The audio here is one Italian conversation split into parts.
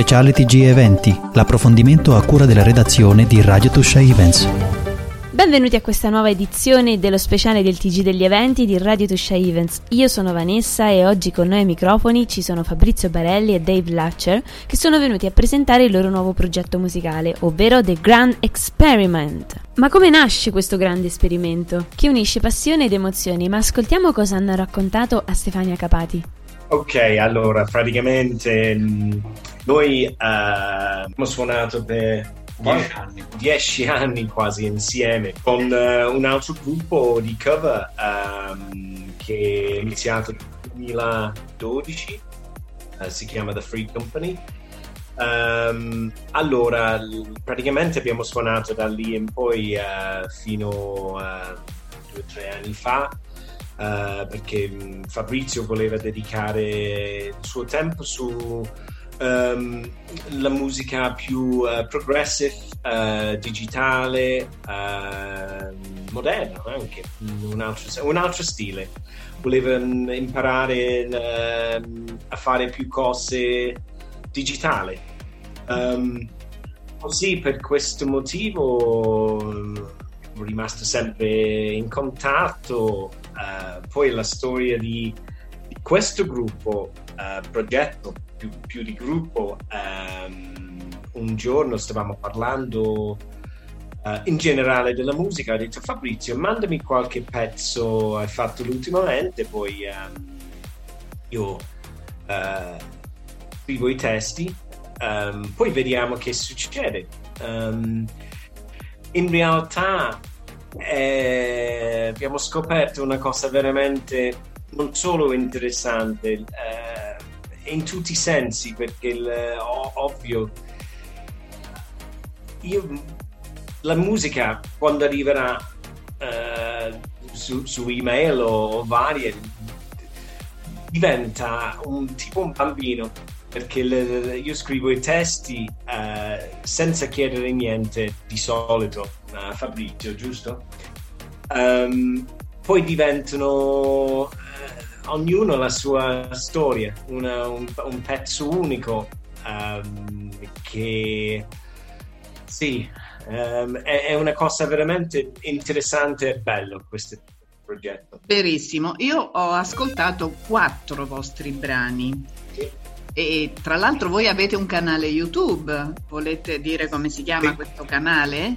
speciale TG Eventi, l'approfondimento a cura della redazione di Radio Tuscia Events. Benvenuti a questa nuova edizione dello speciale del TG degli eventi di Radio Tuscia Events. Io sono Vanessa e oggi con noi ai microfoni ci sono Fabrizio Barelli e Dave Latcher che sono venuti a presentare il loro nuovo progetto musicale, ovvero The Grand Experiment. Ma come nasce questo grande esperimento? Che unisce passione ed emozioni, ma ascoltiamo cosa hanno raccontato a Stefania Capati. Ok, allora praticamente mm, noi uh, abbiamo suonato per dieci anni. dieci anni quasi insieme con uh, un altro gruppo di cover um, che è iniziato nel 2012, uh, si chiama The Free Company. Um, allora, praticamente abbiamo suonato da lì in poi fino a due o tre anni fa uh, perché Fabrizio voleva dedicare il suo tempo su um, la musica più uh, progressive, uh, digitale, moderna anche, un altro, un altro, stile. Voleva mm, imparare uh, a fare più cose digitali. Um, così per questo motivo sono rimasto sempre in contatto uh, poi la storia di, di questo gruppo, uh, progetto più, più, di gruppo, um, un giorno stavamo parlando uh, in generale della musica, ho detto Fabrizio mandami qualche pezzo hai fatto ultimamente, poi um, io scrivo i testi, um, poi vediamo che succede. In realtà eh, abbiamo scoperto una cosa veramente non solo interessante eh, in tutti i sensi perché il, ovvio io, la musica quando arriverà eh, su, su, email o, o varie diventa un tipo un bambino perché le, io scrivo i testi uh, senza chiedere niente di solito a Fabrizio, giusto? Um, poi diventano uh, ognuno la sua storia, una, un, un, pezzo unico um, che sì, um, è, è, una cosa veramente interessante e bella questo progetto. Verissimo, io ho ascoltato quattro vostri brani. E tra l'altro voi avete un canale YouTube, volete dire come si chiama sì. questo canale?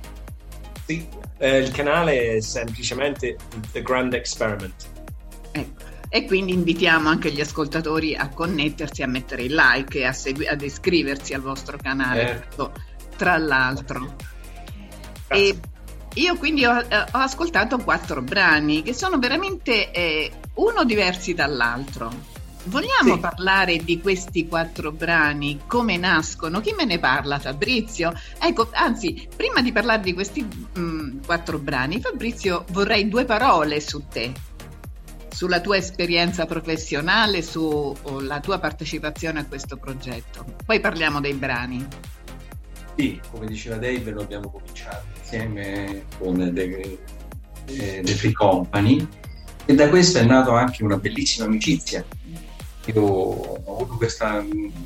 Sì, eh, il canale è semplicemente The Grand Experiment. Ecco. E quindi invitiamo anche gli ascoltatori a connettersi, a mettere il like e a segui- ad iscriversi al vostro canale, eh. tra l'altro. E io quindi ho, eh, ho, ascoltato quattro brani che sono veramente eh, uno diversi dall'altro Vogliamo sì. parlare di questi quattro brani, come nascono? Chi me ne parla? Fabrizio? Ecco, anzi, prima di parlare di questi mh, mm, quattro brani, Fabrizio, vorrei due parole su te, sulla tua esperienza professionale, sulla tua partecipazione a questo progetto. Poi parliamo dei brani. Sì, come diceva Dave, noi abbiamo cominciato insieme con The, eh, The Free Company e da questo è nato anche una bellissima amicizia io ho avuto questa,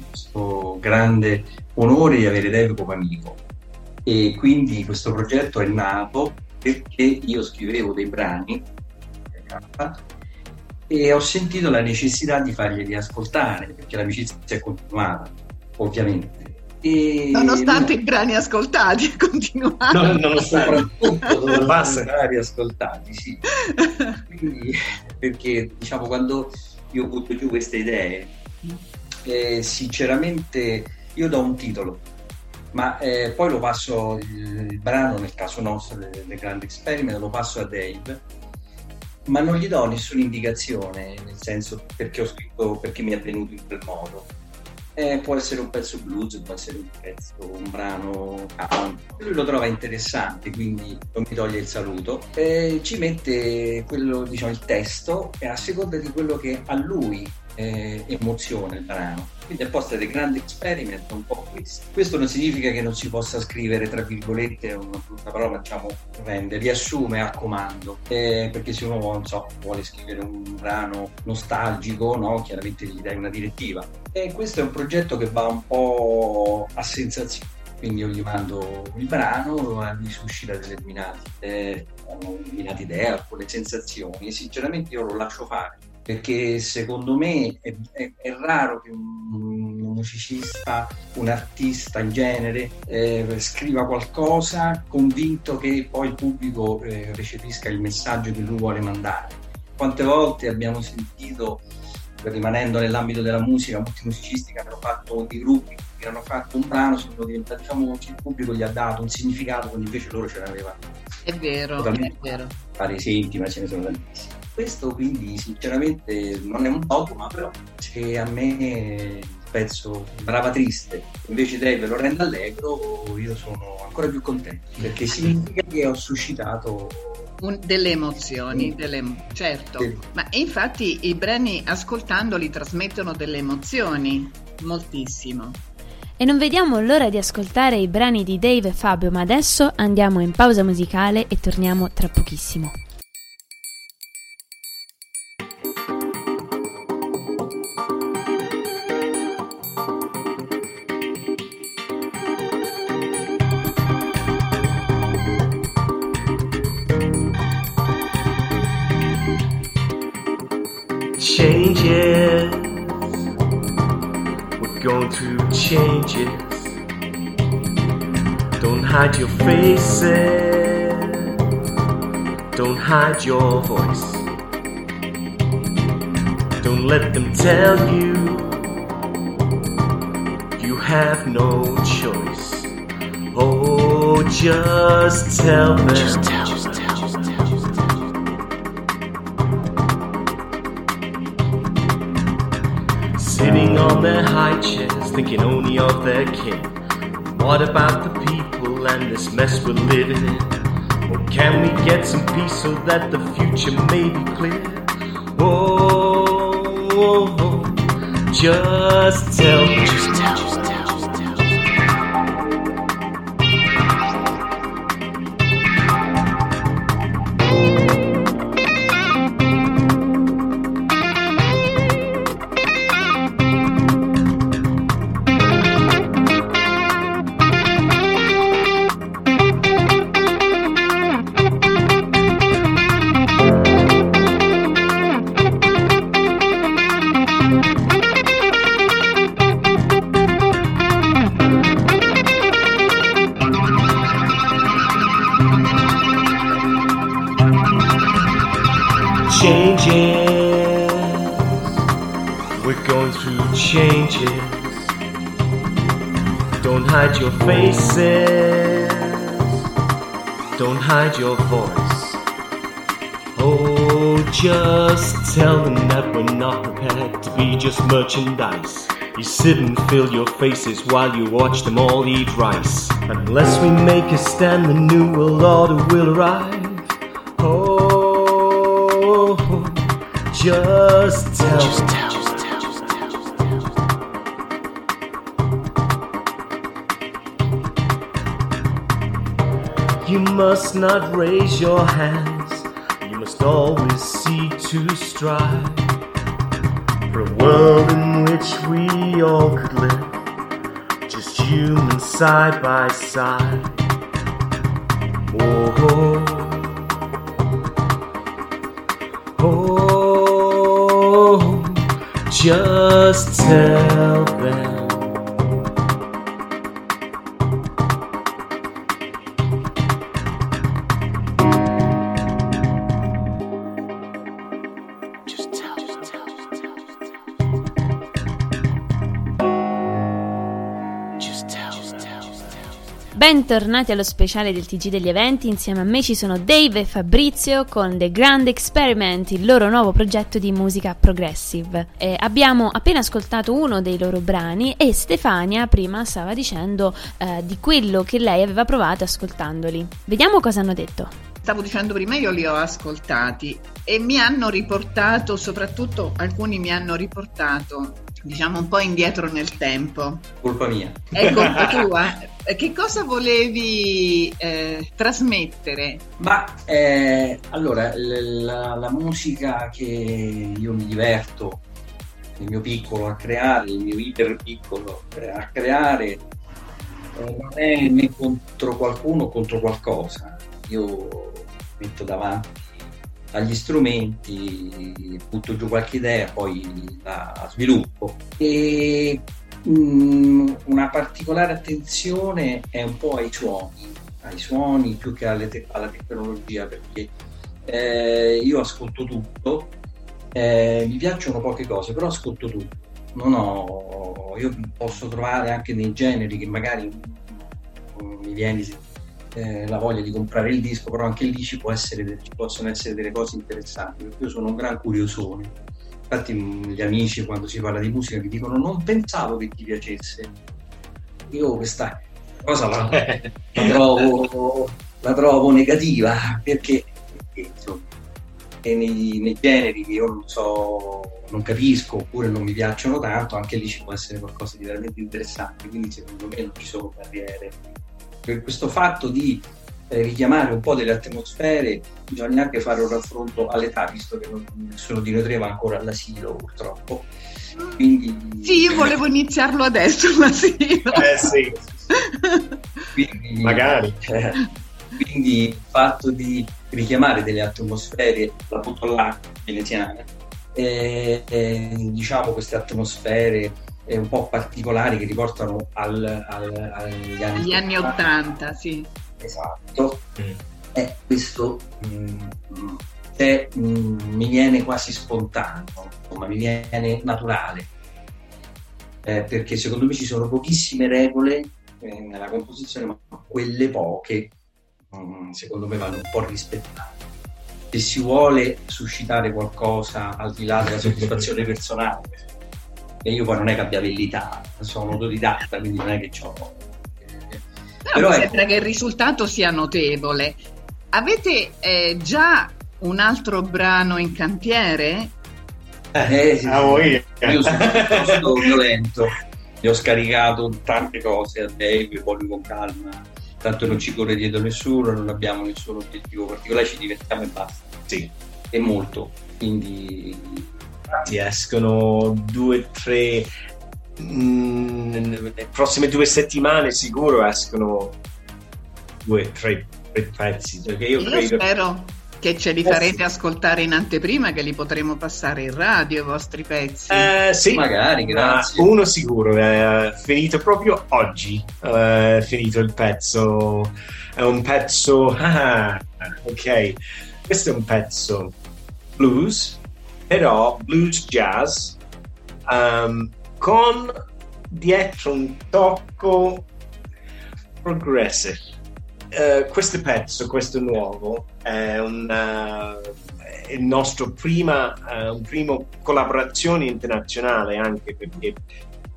questo grande onore di avere Dave come amico. E quindi questo progetto è nato perché io scrivevo dei brani e ho sentito la necessità di farglieli ascoltare perché l'amicizia è continuata ovviamente. E... Nonostante i brani ascoltati, è continuato. No, nonostante. I brani ascoltati, sì. Quindi, perché diciamo quando io butto giù queste idee. Eh, sinceramente io do un titolo, ma eh, poi lo passo il, brano, nel caso nostro, del grande experiment, lo passo a Dave, ma non gli do nessuna indicazione, nel senso perché ho scritto, perché mi è venuto in quel modo. Eh, può essere un pezzo blues, può essere un pezzo, un brano Lui lo trova interessante, quindi non mi toglie il saluto. Eh, ci mette quello, diciamo, il testo e a seconda di quello che a lui eh, emozione il brano. Quindi a posto dei grandi experiment un po' questo. Questo non significa che non si possa scrivere, tra virgolette, una brutta parola, diciamo, rende, riassume a comando, eh, perché se uno non so, vuole scrivere un brano nostalgico, no? chiaramente gli dai una direttiva. E questo è un progetto che va un po' a sensazione quindi io gli mando il brano, gli suscita determinate, eh, determinate idee, alcune sensazioni e sinceramente io lo lascio fare perché secondo me è, è, è raro che un, un, musicista, un artista in genere eh, scriva qualcosa convinto che poi il pubblico eh, recepisca il messaggio che lui vuole mandare. Quante volte abbiamo sentito, rimanendo nell'ambito della musica, molti musicisti che hanno fatto dei gruppi che hanno fatto un brano, sono diventati famosi, il pubblico gli ha dato un significato quando invece loro ce l'avevano. È vero, è vero. Fare esempi, ma ce ne sono tantissimi questo quindi sinceramente non è un dogma, però se a me pezzo brava triste, invece Dave lo rende allegro, io sono ancora più contento, perché significa che ho suscitato un, delle emozioni, delle, certo, sì. ma infatti i brani ascoltandoli trasmettono delle emozioni, moltissimo. E non vediamo l'ora di ascoltare i brani di Dave e Fabio, ma adesso andiamo in pausa musicale e torniamo tra pochissimo. Changes. Don't hide your faces. Don't hide your voice. Don't let them tell you you have no choice. Oh, just tell them. Just tell Sitting on their high chairs, thinking only of their kin. What about the people and this mess we're living in? Or can we get some peace so that the future may be clear? Oh, oh, oh just tell. Just tell me. faces. Don't hide your voice. Oh, just tell them that we're not prepared to be just merchandise. You sit and fill your faces while you watch them all eat rice. Unless we make a stand, the new world order will arrive. Oh, just tell. Just tell. Must not raise your hands. You must always seek to strive for a world in which we all could live, just human side by side. Oh, oh, oh just tell Bentornati allo speciale del TG degli eventi, insieme a me ci sono Dave e Fabrizio con The Grand Experiment, il loro nuovo progetto di musica progressive. Eh, abbiamo appena ascoltato uno dei loro brani e Stefania prima stava dicendo eh, di quello che lei aveva provato ascoltandoli. Vediamo cosa hanno detto. Stavo dicendo prima, io li ho ascoltati e mi hanno riportato, soprattutto alcuni mi hanno riportato, diciamo un po' indietro nel tempo. Colpa mia. È colpa tua. Che cosa volevi eh, trasmettere? Ma eh, allora, la, la, musica che io mi diverto nel mio piccolo a creare, il mio iper piccolo a creare, eh, non è né contro qualcuno o contro qualcosa. Io metto davanti agli strumenti, butto giù qualche idea, poi la sviluppo. E mh, una particolare attenzione è un po' ai suoni, ai suoni più che te- alla tecnologia, perché eh, io ascolto tutto, eh, mi piacciono poche cose, però ascolto tutto. Non ho, io posso trovare anche nei generi che magari mi viene eh, la voglia di comprare il disco, però anche lì ci, essere, ci, possono essere delle cose interessanti, perché io sono un gran curiosone. Infatti gli amici quando si parla di musica mi dicono non pensavo che ti piacesse. Io questa cosa la, la, trovo, la trovo, negativa perché, perché insomma, nei, nei, generi che io non so, non capisco oppure non mi piacciono tanto, anche lì ci può essere qualcosa di veramente interessante, quindi secondo me non ci sono barriere per questo fatto di eh, richiamare un po' delle atmosfere bisogna anche fare un raffronto all'età, visto che non, nessuno di noi tre va ancora all'asilo purtroppo. Quindi... Sì, io volevo iniziarlo adesso l'asilo. Eh sì. quindi, Magari. Eh, quindi il fatto di richiamare delle atmosfere, la butto là, veneziana, eh, eh, diciamo queste atmosfere eh, un po' particolari che riportano al, al, agli anni, Gli anni 80. sì. Esatto. Mm. E questo mm, è, mm, mi viene quasi spontaneo, insomma, mi viene naturale. Eh, perché secondo me ci sono pochissime regole eh, nella composizione, ma quelle poche mm, secondo me vanno un po' rispettate. Se si vuole suscitare qualcosa al di là della soddisfazione personale, e io poi non è che abbia abilità, sono autodidatta, quindi non è che ho... No, Però mi ecco. sembra che il risultato sia notevole. Avete eh, già un altro brano in cantiere? Eh, sì, sì. Ah, io. io sono violento, ne ho scaricato tante cose a Dave, poi con calma, tanto non ci corre dietro nessuno, non abbiamo nessun obiettivo particolare, ci divertiamo e basta. Sì. E molto, quindi infatti escono due, tre, mm, nelle prossime due settimane sicuro escono due, tre, tre pezzi. Perché io, io credo... spero che ce li eh, farete ascoltare in anteprima, che li potremo passare in radio, i vostri pezzi. Eh, sì, magari, grazie. Uno sicuro, è finito proprio oggi, è finito il pezzo, è un pezzo, ah, ok, questo è un pezzo blues, però blues jazz um, con dietro un tocco progressive. Uh, questo pezzo, questo nuovo, è una, è il nostro prima, uh, primo collaborazione internazionale anche perché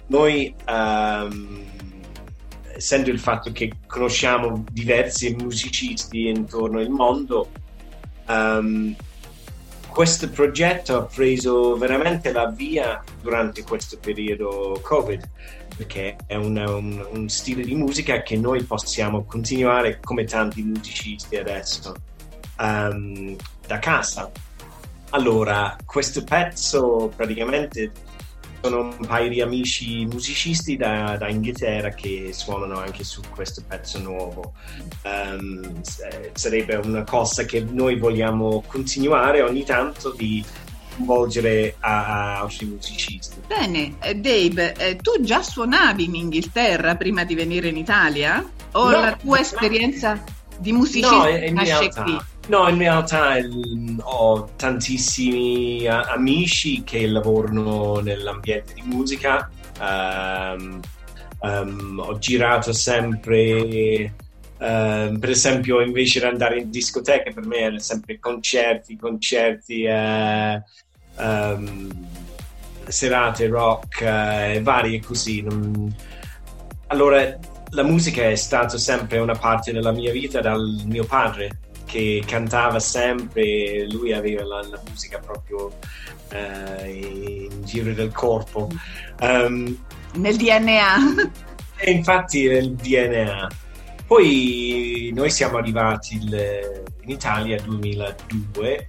noi um, essendo il fatto che conosciamo diversi musicisti intorno al mondo um, questo progetto ha preso veramente la via durante questo periodo Covid, perché è una, un, un, stile di musica che noi possiamo continuare come tanti musicisti adesso um, da casa. Allora, questo pezzo praticamente sono un paio di amici musicisti da, da, Inghilterra che suonano anche su questo pezzo nuovo. Um, sarebbe una cosa che noi vogliamo continuare ogni tanto di coinvolgere altri musicisti. Bene, eh, Dave, eh, tu già suonavi in Inghilterra prima di venire in Italia? O no, la tua esperienza no. di musicista no, nasce qui? No, in realtà ho tantissimi amici che lavorano nell'ambiente di musica. Um, um, ho girato sempre, uh, per esempio, invece di andare in discoteca, per me erano sempre concerti, concerti, uh, um, serate rock e uh, varie così. Allora, la musica è stata sempre una parte della mia vita dal mio padre che cantava sempre, lui aveva la, la musica proprio uh, in giro del corpo. Um, nel DNA. E infatti nel DNA. Poi noi siamo arrivati il, in Italia nel 2002,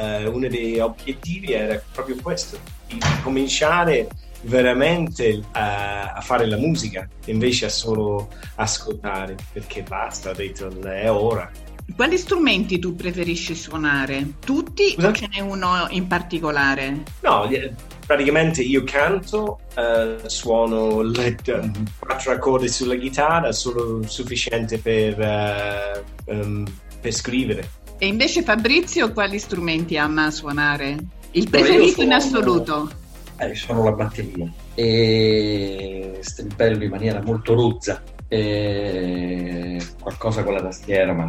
uh, uno degli obiettivi era proprio questo, di cominciare veramente a, a, fare la musica invece a solo ascoltare perché basta, ho detto è ora. Quali strumenti tu preferisci suonare? Tutti Scusa? o ce n'è uno in particolare? No, praticamente io canto, uh, suono le, quattro accordi sulla chitarra, solo sufficiente per, uh, um, per scrivere. E invece Fabrizio quali strumenti ama suonare? Il preferito suono... in assoluto? eh, suono la batteria e strimpello in maniera molto rozza, qualcosa con la tastiera, ma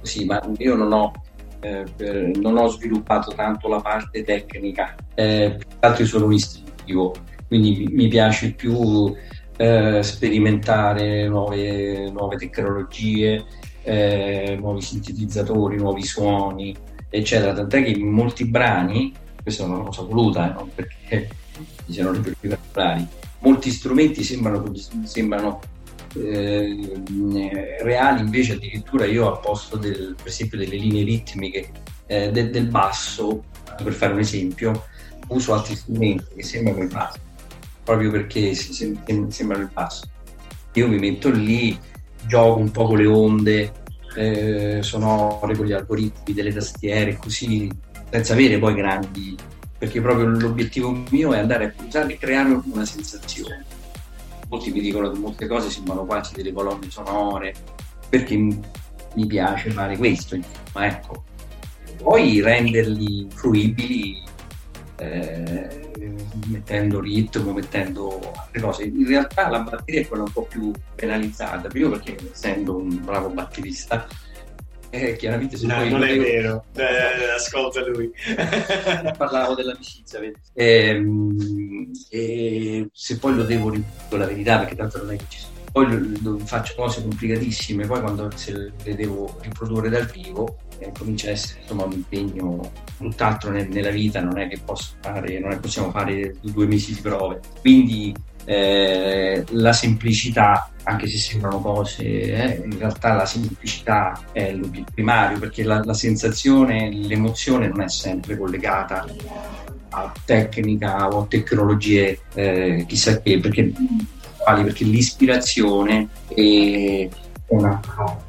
così, ma io non ho, eh, per, non ho sviluppato tanto la parte tecnica, eh, più sono un istintivo, quindi mi piace più eh, sperimentare nuove, nuove tecnologie, eh, nuovi sintetizzatori, nuovi suoni, eccetera. Tant'è che in molti brani, questa è una cosa voluta, eh, non perché ci siano particolari. Molti strumenti sembrano, sembrano eh, reali, invece addirittura io al posto del, per esempio delle linee ritmiche eh, del, del, basso, per fare un esempio, uso altri strumenti che sembrano il basso, proprio perché si, sem- sembrano il basso. Io mi metto lì, gioco un po' con le onde eh, sonore, con gli algoritmi delle tastiere, così senza avere poi grandi perché proprio l'obiettivo mio è andare a usare creare una sensazione. Molti mi dicono che molte cose sembrano quasi delle colonne sonore, perché mi piace fare questo, insomma, ecco. Poi renderli fruibili eh, mettendo ritmo, mettendo altre cose. In realtà la batteria è quella un po' più penalizzata, prima perché essendo un bravo batterista eh, chiaramente se no, poi non è devo... vero, eh, ascolta lui. Parlavo dell'amicizia, vedi? E, ehm, e, se poi lo devo dire la verità, perché tanto non è che ci sono. Poi lo, faccio cose complicatissime, poi quando se le devo riprodurre dal vivo eh, comincia a essere insomma, un impegno tutt'altro nel, nella vita, non è che posso fare, non è possiamo fare due mesi di prove. Quindi eh, la semplicità, anche se sembrano cose, eh, in realtà la semplicità è l'obiettivo primario perché la, la sensazione, l'emozione non è sempre collegata a tecnica o a tecnologie eh, chissà che, perché, perché l'ispirazione è una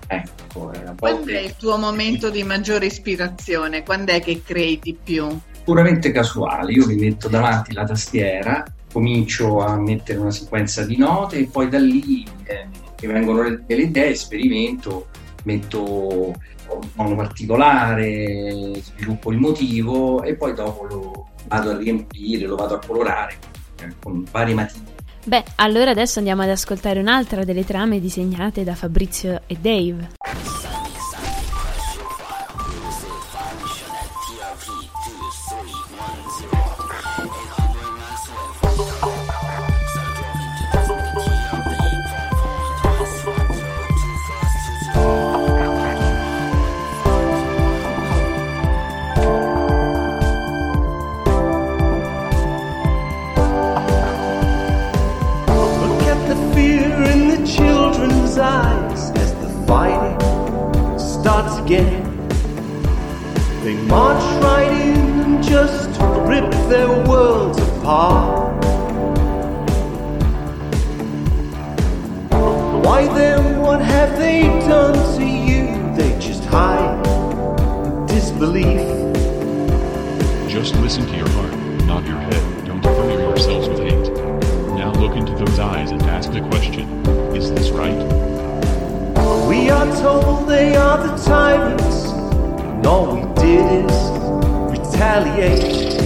ecco, è Quando è il tuo momento di maggiore ispirazione? Quando è che crei di più? Puramente casuale, io mi metto davanti la tastiera comincio a mettere una sequenza di note e poi da lì eh, vengono delle idee, sperimento, metto un tono particolare, sviluppo il motivo e poi dopo lo vado a riempire, lo vado a colorare eh, con vari matite. Beh, allora adesso andiamo ad ascoltare un'altra delle trame disegnate da Fabrizio e Dave. They march right in and just rip their worlds apart. Why then, what have they done to you? They just hide disbelief. Just listen to your heart, not your head. Don't fill yourselves with hate. Now look into those eyes and ask the question Is this right? We are told they are the tyrants, and all we did is retaliate.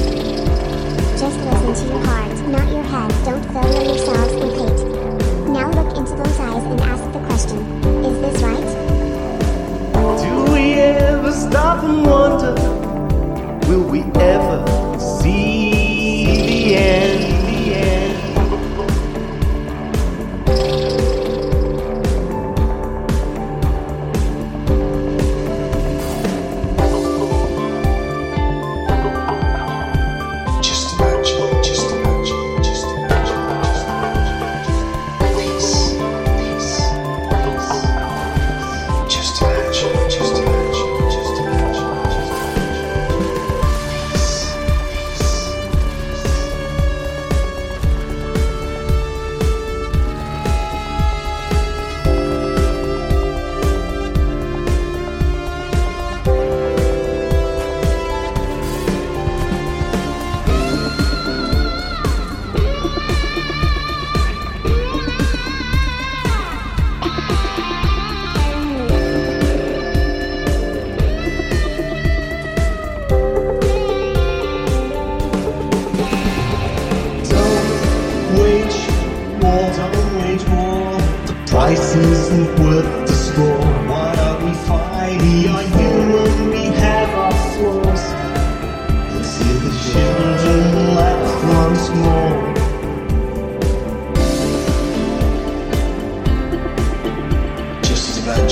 Just listen to your heart, not your head. Don't fill yourselves with hate. Now look into those eyes and ask the question Is this right? Do we ever stop and wonder? Will we ever see the end?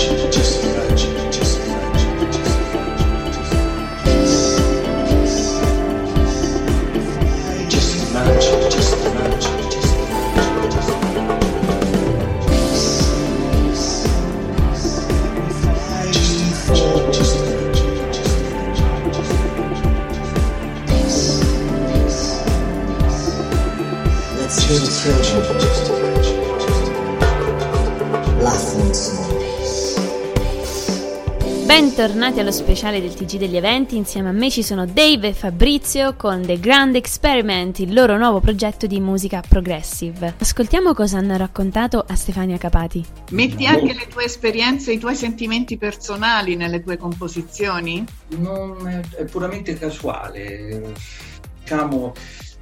Thank you. Bentornati allo speciale del TG degli eventi, insieme a me ci sono Dave e Fabrizio con The Grand Experiment, il loro nuovo progetto di musica progressive. Ascoltiamo cosa hanno raccontato a Stefania Capati. Metti anche le tue esperienze, i tuoi sentimenti personali nelle tue composizioni? Non è, è puramente casuale. Diciamo,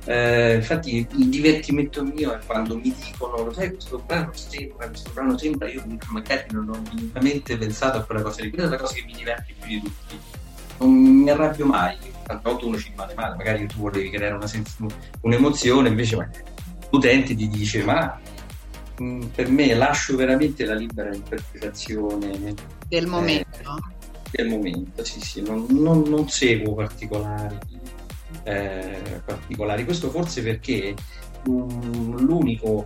eh, infatti il divertimento mio è quando mi dicono, lo sai, questo brano sembra, questo brano sembra, io magari non ho minimamente pensato a quella cosa lì, quella è la cosa che mi diverte più di tutti. Non mi arrabbio mai, tante volte uno ci rimane male, magari tu volevi creare una sens- un'emozione, invece magari l'utente ti dice ma mh, per me lascio veramente la libera interpretazione. Del eh, momento. del momento, sì, sì, non, non- non seguo particolari, eh, particolari. Questo forse perché l'unico,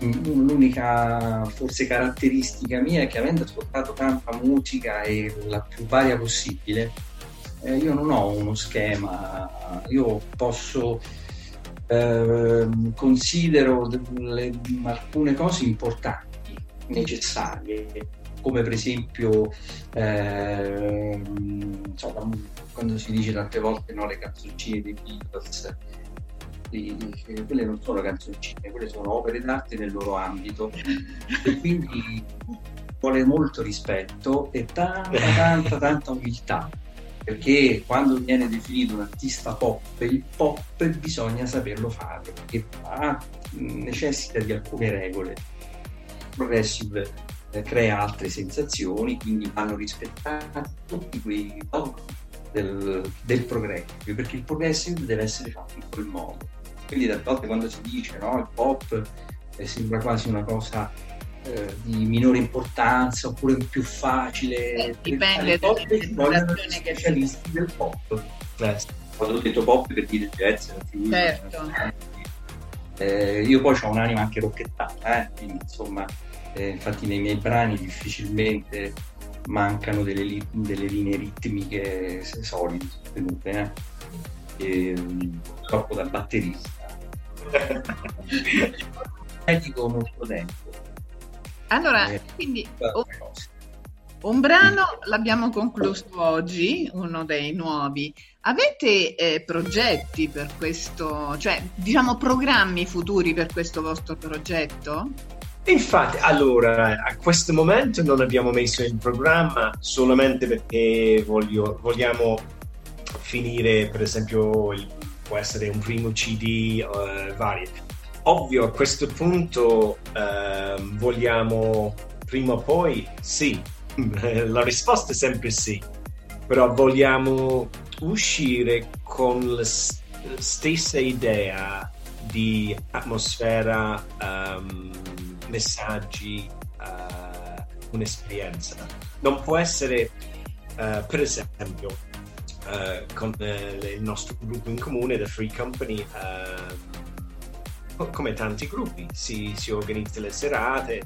l'unica forse caratteristica mia è che avendo ascoltato tanta musica e la più varia possibile, eh, io non ho uno schema, io posso ehm, considero delle- alcune cose importanti, necessarie, come per esempio ehm, insomma, quando si dice tante volte no, le canzoncine dei Beatles, quelle non sono canzoncine, quelle sono opere d'arte nel loro ambito. E quindi vuole molto rispetto e tanta tanta tanta umiltà perché quando viene definito un artista pop il pop bisogna saperlo fare perché ha- necessita di alcune regole progressive eh, crea altre sensazioni quindi vanno rispettati tutti quei dogmi del, del progressive perché il progressive deve essere fatto in quel modo quindi tante volte quando si dice no, il pop eh, sembra quasi una cosa eh, di minore importanza oppure più facile Eh, dipende vogliono gli generazioni che- specialisti del pop Eh, quando ho detto pop per dire jazz. Certo. Eh, io poi ho un'anima anche rocchettata eh, quindi insomma eh, infatti nei miei brani difficilmente mancano delle, li- delle linee ritmiche solide sostenute eh. E, mm, troppo da batterista dedico molto tempo Allora, Eh, quindi un brano l'abbiamo concluso oggi, uno dei nuovi. Avete eh, progetti per questo, cioè diciamo programmi futuri per questo vostro progetto? Infatti, allora, a questo momento non abbiamo messo in programma solamente perché voglio- vogliamo finire, per esempio, il- può essere un primo CD, eh, varie. Ovvio, a questo punto ehm, vogliamo prima o poi, sì, la risposta è sempre sì, però vogliamo uscire con la stessa idea di atmosfera, ehm, messaggi, eh, un'esperienza. Non può essere, eh, per esempio, eh, con il nostro gruppo in comune, The Free Company, ehm, come tanti gruppi, si, si organizza le serate,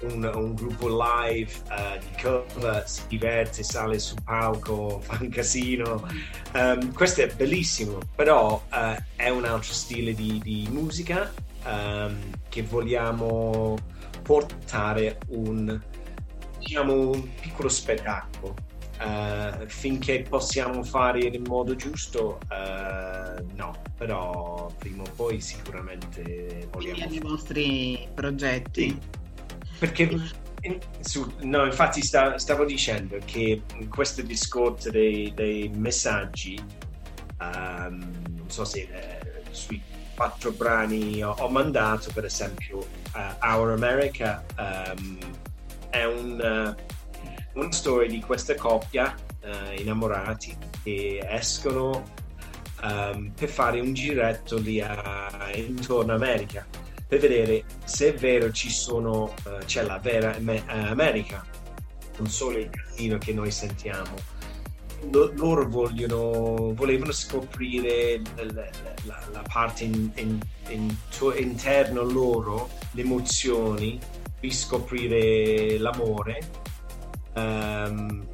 un, un gruppo live eh, di cover, si diverte, sale sul palco, fa un casino. Ehm, questo è bellissimo, però eh, è un altro stile di, di musica ehm, che vogliamo portare un, diciamo, un piccolo spettacolo. Eh, finché possiamo fare in modo giusto, eh, no, però prima o poi sicuramente Quindi vogliamo nei vostri progetti? sì, perché su- no, infatti sta- stavo dicendo che in questo discorso dei, dei messaggi, ehm, non so se eh, sui quattro brani ho, ho mandato, per esempio uh, Our America um, è un, uh, una storia di questa coppia uh, innamorati che escono um, per fare un giretto lì a, intorno a America per vedere se è vero ci sono, c'è la vera America, non solo il casino che noi sentiamo loro vogliono, volevano scoprire la, la, la parte in, in, in, interno loro, le emozioni, riscoprire l'amore, um,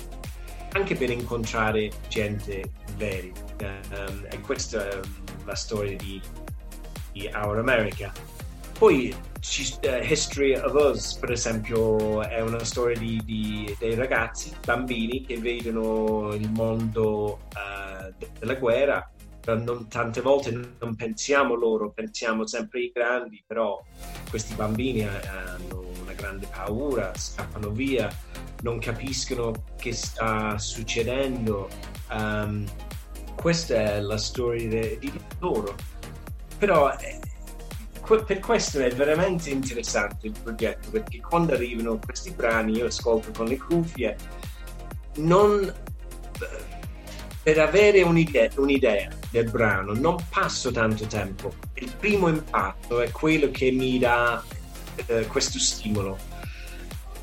anche per incontrare gente veri. Um, e questa è la storia di, di Our America. Poi uh, History of Us, per esempio, è una storia di, di, dei ragazzi, bambini che vedono il mondo uh, della guerra. Non, tante volte non pensiamo loro, pensiamo sempre ai grandi, però questi bambini hanno una grande paura, scappano via, non capiscono che sta succedendo. Um, questa è la storia di loro. Però eh, per questo è veramente interessante il progetto perché quando arrivano questi brani io ascolto con le cuffie non per avere un'idea, un'idea, del brano non passo tanto tempo. Il primo impatto è quello che mi dà eh, questo stimolo.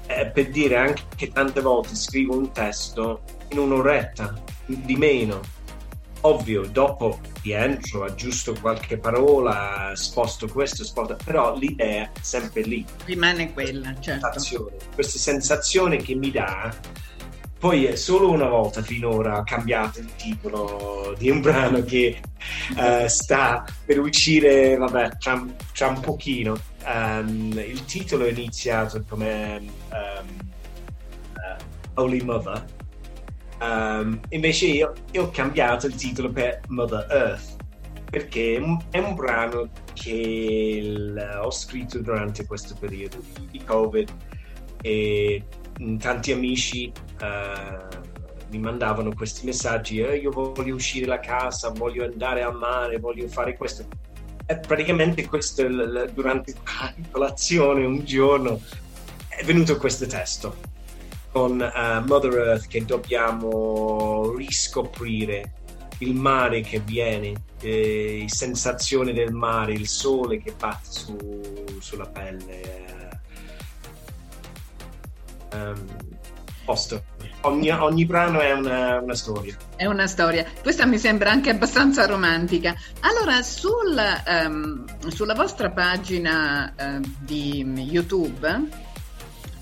Eh, per dire anche che tante volte scrivo un testo in un'oretta di meno. Ovvio dopo rientro, aggiusto qualche parola, sposto questo, sposto, però l'idea è sempre lì. Rimane quella, certo. Sensazione. Questa sensazione che mi dà, poi è solo una volta finora cambiato il titolo di un brano che uh, sta per uscire, vabbè, tra, tra un pochino. Um, il titolo è iniziato come um, uh, Holy Mother Um, invece io, io, ho cambiato il titolo per Mother Earth perché è un, brano che ho scritto durante questo periodo di, Covid e tanti amici uh, mi mandavano questi messaggi eh, io voglio uscire da casa, voglio andare al mare, voglio fare questo. E praticamente questo durante la colazione un giorno è venuto questo testo con uh, Mother Earth che dobbiamo riscoprire il mare che viene, eh, sensazioni del mare, il sole che batte su, sulla pelle. Um, posto. Ogni, ogni, brano è una, una, storia. È una storia. Questa mi sembra anche abbastanza romantica. Allora, sul, um, sulla vostra pagina uh, di YouTube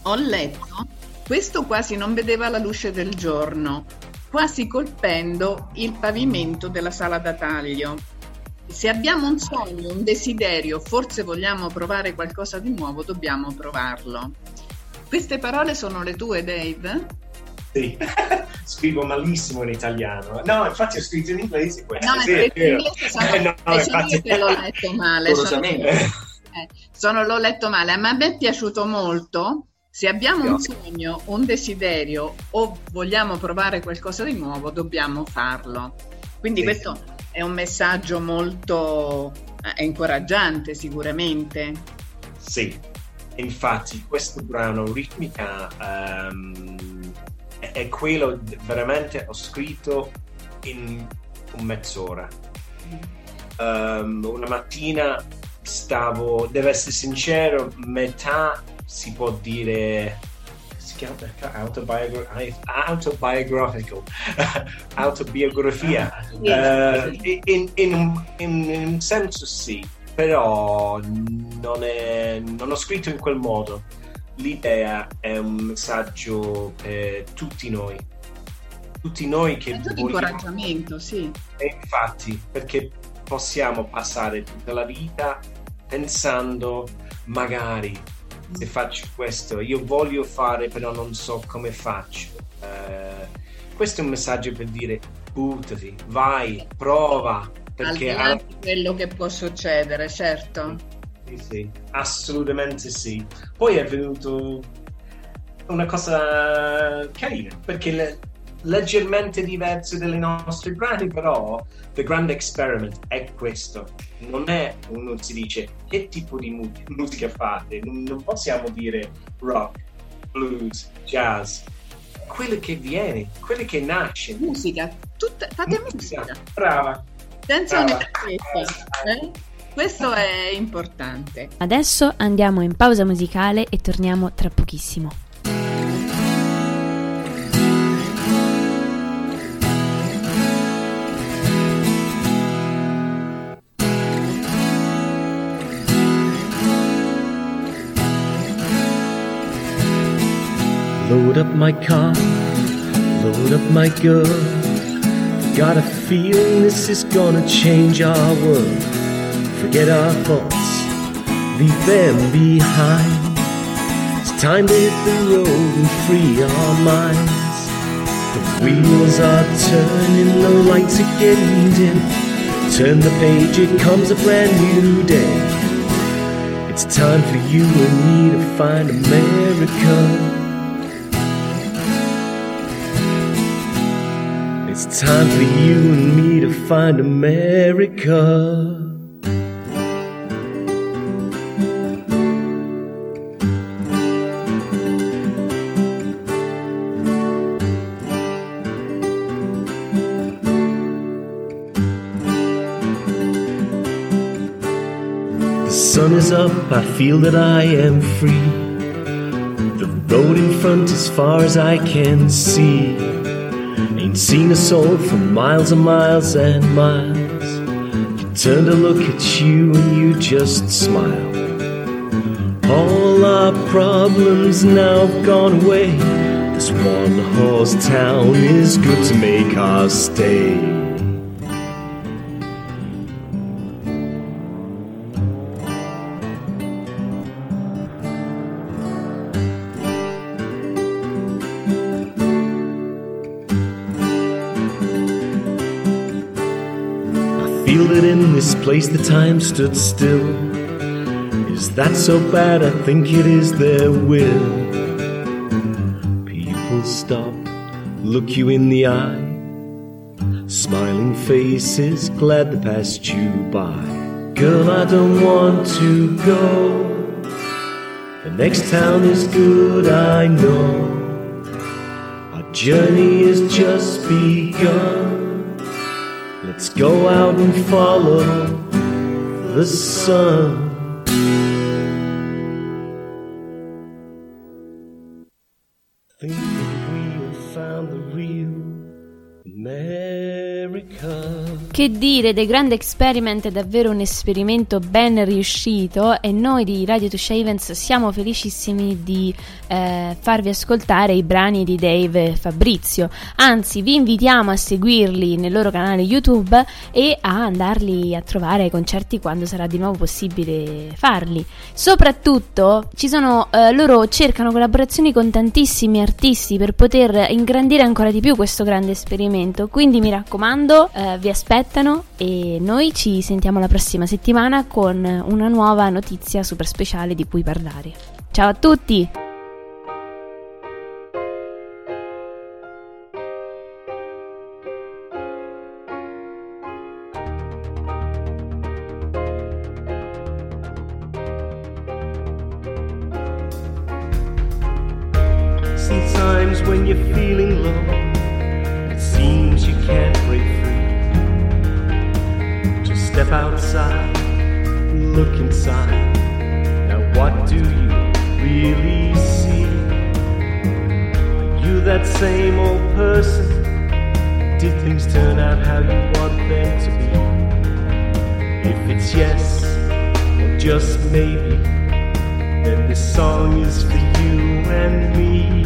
ho letto questo quasi non vedeva la luce del giorno, quasi colpendo il pavimento della sala da taglio. Se abbiamo un sogno, un desiderio, forse vogliamo provare qualcosa di nuovo, dobbiamo provarlo. Queste parole sono le tue, Dave? Sì, scrivo malissimo in italiano. No, infatti ho scritto in inglese questo. No, sì, in inglese sono, eh, no, no, infatti... che l'ho letto male. Sono, eh, sono, l'ho letto male, ma a me è piaciuto molto se abbiamo un sogno, un desiderio o vogliamo provare qualcosa di nuovo, dobbiamo farlo. Quindi sì. questo è un messaggio molto eh, incoraggiante sicuramente. Sì, infatti questo brano ritmica um, è, è, quello veramente ho scritto in un mezz'ora. Um, una mattina stavo, devo essere sincero, metà si può dire si chiama autobiogra- autobiographical autobiografia. Uh, in, in, un, in, in, un senso sì però non, è, non ho scritto in quel modo. L'idea è un messaggio per tutti noi. Tutti noi che vogliamo... incoraggiamento sì. E infatti perché possiamo passare tutta la vita pensando magari se faccio questo, io voglio fare però non so come faccio. Eh, questo è un messaggio per dire buttati, vai, prova. Perché Al di quello che può succedere, certo. Sì, sì, assolutamente sì. Poi è venuto una cosa carina, perché le, leggermente diverse dalle nostre brani, però The Grand Experiment è questo. Non è, uno si dice, che tipo di mu- musica fate? Non, possiamo dire rock, blues, jazz. Quello che viene, quello che nasce. Musica, tutta, fate musica. Musica. Brava. Senza Brava. eh? Questo è importante. Adesso andiamo in pausa musicale e torniamo tra pochissimo. Load up my car, load up my girl. Got a feeling this is gonna change our world. Forget our faults, leave them behind. It's time to hit the road and free our minds. The wheels are turning, the lights are getting dim. Turn the page, it comes a brand new day. It's time for you and me to find America. It's time for you and me to find America. The sun is up, I feel that I am free. The road in front as far as I can see. Seen a soul for miles and miles and miles. You turn to look at you and you just smile. All our problems now have gone away. This one horse town is good to make our stay. This place the time stood still. Is that so bad? I think it is their will. People stop, look you in the eye. Smiling faces, glad they passed you by. Girl, I don't want to go. The next town is good, I know. Our journey has just begun. Let's go out and follow the sun. Che dire, The Grand Experiment è davvero un esperimento ben riuscito e noi di Radio to Shavens siamo felicissimi di eh, farvi ascoltare i brani di Dave e Fabrizio. Anzi, vi invitiamo a seguirli nel loro canale YouTube e a andarli a trovare ai concerti quando sarà di nuovo possibile farli. Soprattutto, sono, eh, loro cercano collaborazioni con tantissimi artisti per poter ingrandire ancora di più questo grande esperimento. Quindi mi raccomando, eh, vi aspettano e noi ci sentiamo la prossima settimana con una nuova notizia super speciale di cui parlare. Ciao a tutti! Just maybe, then this song is for you and me.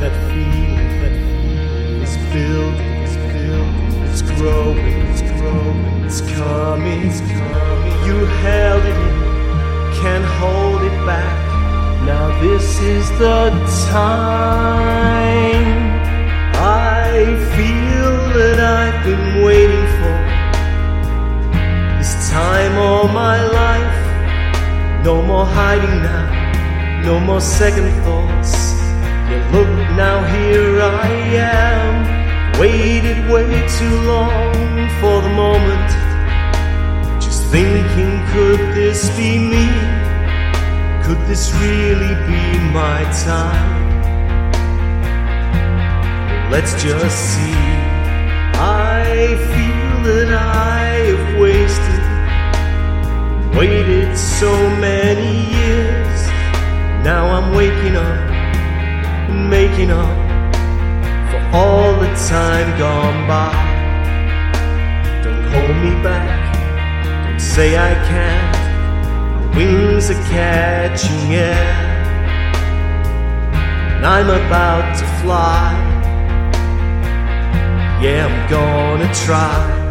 That feeling, that feeling is building, is building, it's growing, it's growing, it's coming, it's coming. You held it can't hold it back. Now this is the time. I feel that I've been waiting all my life. No more hiding now, no more second thoughts. You look now, here I am. Waited way too long for the moment. Just thinking, could this be me? Could this really be my time? Let's just see. I feel that I have wasted, waited so many years. Now I'm waking up and making up for all the time gone by. Don't hold me back, don't say I can't. My wings are catching air, and I'm about to fly. Yeah, I'm gonna try.